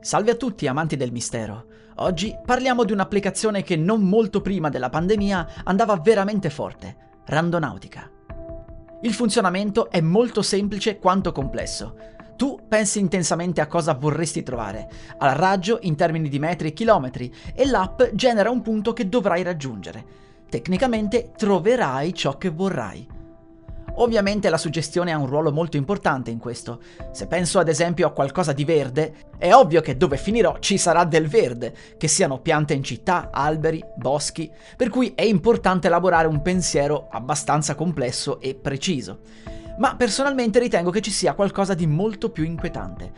Salve a tutti amanti del mistero. Oggi parliamo di un'applicazione che non molto prima della pandemia andava veramente forte, Randonautica. Il funzionamento è molto semplice quanto complesso. Tu pensi intensamente a cosa vorresti trovare, al raggio in termini di metri e chilometri, e l'app genera un punto che dovrai raggiungere. Tecnicamente troverai ciò che vorrai. Ovviamente la suggestione ha un ruolo molto importante in questo. Se penso ad esempio a qualcosa di verde, è ovvio che dove finirò ci sarà del verde, che siano piante in città, alberi, boschi, per cui è importante elaborare un pensiero abbastanza complesso e preciso. Ma personalmente ritengo che ci sia qualcosa di molto più inquietante.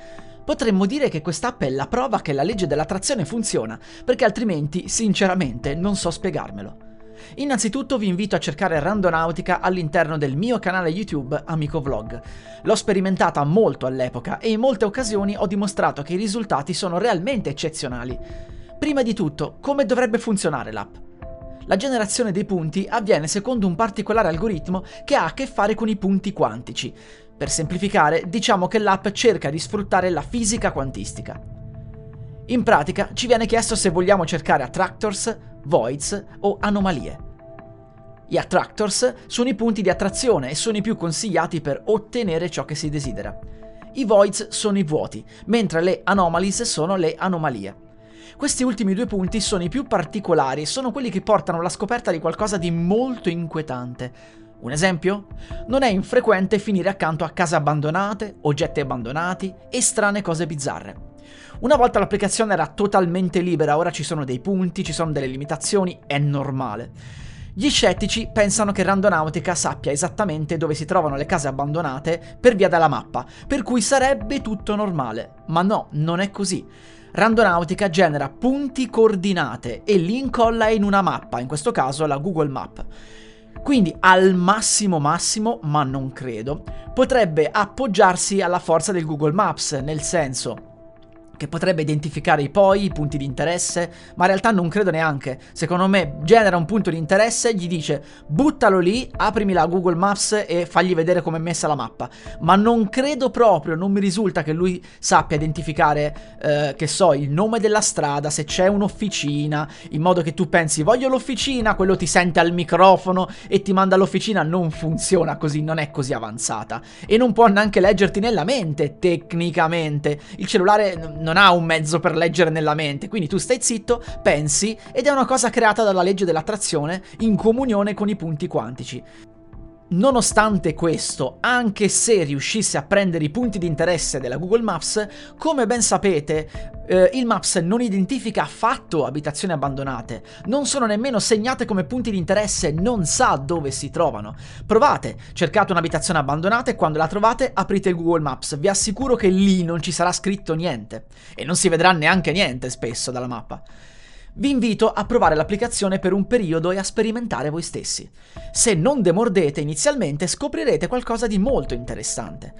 Potremmo dire che quest'app è la prova che la legge dell'attrazione funziona, perché altrimenti, sinceramente, non so spiegarmelo. Innanzitutto vi invito a cercare Randonautica all'interno del mio canale YouTube Amico Vlog. L'ho sperimentata molto all'epoca e in molte occasioni ho dimostrato che i risultati sono realmente eccezionali. Prima di tutto, come dovrebbe funzionare l'app? La generazione dei punti avviene secondo un particolare algoritmo che ha a che fare con i punti quantici. Per semplificare, diciamo che l'app cerca di sfruttare la fisica quantistica. In pratica ci viene chiesto se vogliamo cercare attractors, voids o anomalie. Gli attractors sono i punti di attrazione e sono i più consigliati per ottenere ciò che si desidera. I voids sono i vuoti, mentre le anomalies sono le anomalie. Questi ultimi due punti sono i più particolari e sono quelli che portano alla scoperta di qualcosa di molto inquietante. Un esempio? Non è infrequente finire accanto a case abbandonate, oggetti abbandonati e strane cose bizzarre. Una volta l'applicazione era totalmente libera, ora ci sono dei punti, ci sono delle limitazioni, è normale. Gli scettici pensano che Randonautica sappia esattamente dove si trovano le case abbandonate per via della mappa, per cui sarebbe tutto normale. Ma no, non è così. Randonautica genera punti coordinate e li incolla in una mappa, in questo caso la Google Map. Quindi al massimo massimo, ma non credo, potrebbe appoggiarsi alla forza del Google Maps, nel senso che potrebbe identificare i poi, i punti di interesse, ma in realtà non credo neanche. Secondo me genera un punto di interesse, gli dice buttalo lì, aprimi la Google Maps e fagli vedere come è messa la mappa. Ma non credo proprio, non mi risulta che lui sappia identificare, eh, che so, il nome della strada, se c'è un'officina, in modo che tu pensi voglio l'officina, quello ti sente al microfono e ti manda all'officina. Non funziona così, non è così avanzata. E non può neanche leggerti nella mente, tecnicamente. Il cellulare non non ha un mezzo per leggere nella mente, quindi tu stai zitto, pensi ed è una cosa creata dalla legge dell'attrazione in comunione con i punti quantici. Nonostante questo, anche se riuscisse a prendere i punti di interesse della Google Maps, come ben sapete, eh, il Maps non identifica affatto abitazioni abbandonate, non sono nemmeno segnate come punti di interesse, non sa dove si trovano. Provate, cercate un'abitazione abbandonata e quando la trovate aprite il Google Maps, vi assicuro che lì non ci sarà scritto niente e non si vedrà neanche niente spesso dalla mappa. Vi invito a provare l'applicazione per un periodo e a sperimentare voi stessi. Se non demordete inizialmente scoprirete qualcosa di molto interessante.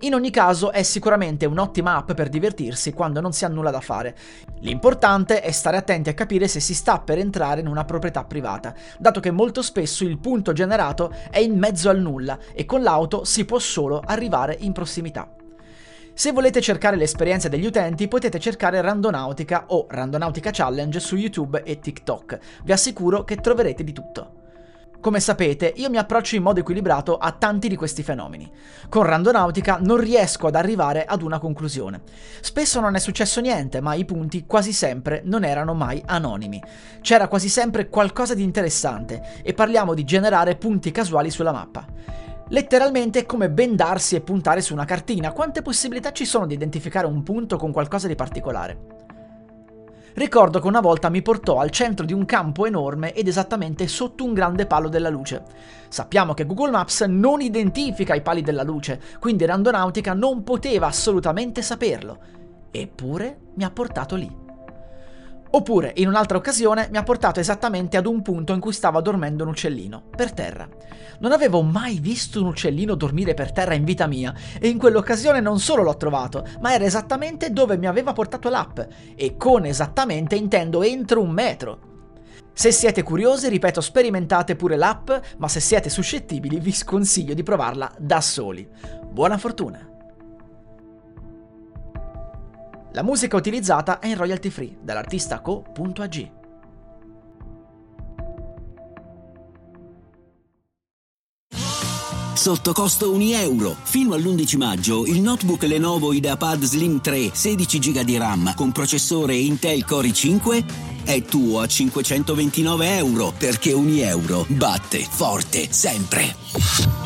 In ogni caso è sicuramente un'ottima app per divertirsi quando non si ha nulla da fare. L'importante è stare attenti a capire se si sta per entrare in una proprietà privata, dato che molto spesso il punto generato è in mezzo al nulla e con l'auto si può solo arrivare in prossimità. Se volete cercare l'esperienza degli utenti potete cercare Randonautica o Randonautica Challenge su YouTube e TikTok. Vi assicuro che troverete di tutto. Come sapete, io mi approccio in modo equilibrato a tanti di questi fenomeni. Con Randonautica non riesco ad arrivare ad una conclusione. Spesso non è successo niente, ma i punti quasi sempre non erano mai anonimi. C'era quasi sempre qualcosa di interessante e parliamo di generare punti casuali sulla mappa. Letteralmente è come bendarsi e puntare su una cartina. Quante possibilità ci sono di identificare un punto con qualcosa di particolare? Ricordo che una volta mi portò al centro di un campo enorme ed esattamente sotto un grande palo della luce. Sappiamo che Google Maps non identifica i pali della luce, quindi Randonautica non poteva assolutamente saperlo. Eppure mi ha portato lì. Oppure, in un'altra occasione, mi ha portato esattamente ad un punto in cui stava dormendo un uccellino, per terra. Non avevo mai visto un uccellino dormire per terra in vita mia, e in quell'occasione non solo l'ho trovato, ma era esattamente dove mi aveva portato l'app, e con esattamente intendo entro un metro. Se siete curiosi, ripeto, sperimentate pure l'app, ma se siete suscettibili vi sconsiglio di provarla da soli. Buona fortuna! La musica utilizzata è in royalty free dall'artista co.ag. Sotto costo 1 euro. Fino all'11 maggio il notebook Lenovo IdeaPad Slim 3 16 GB di RAM con processore Intel Core i5 è tuo a 529 euro perché 1 euro batte forte sempre.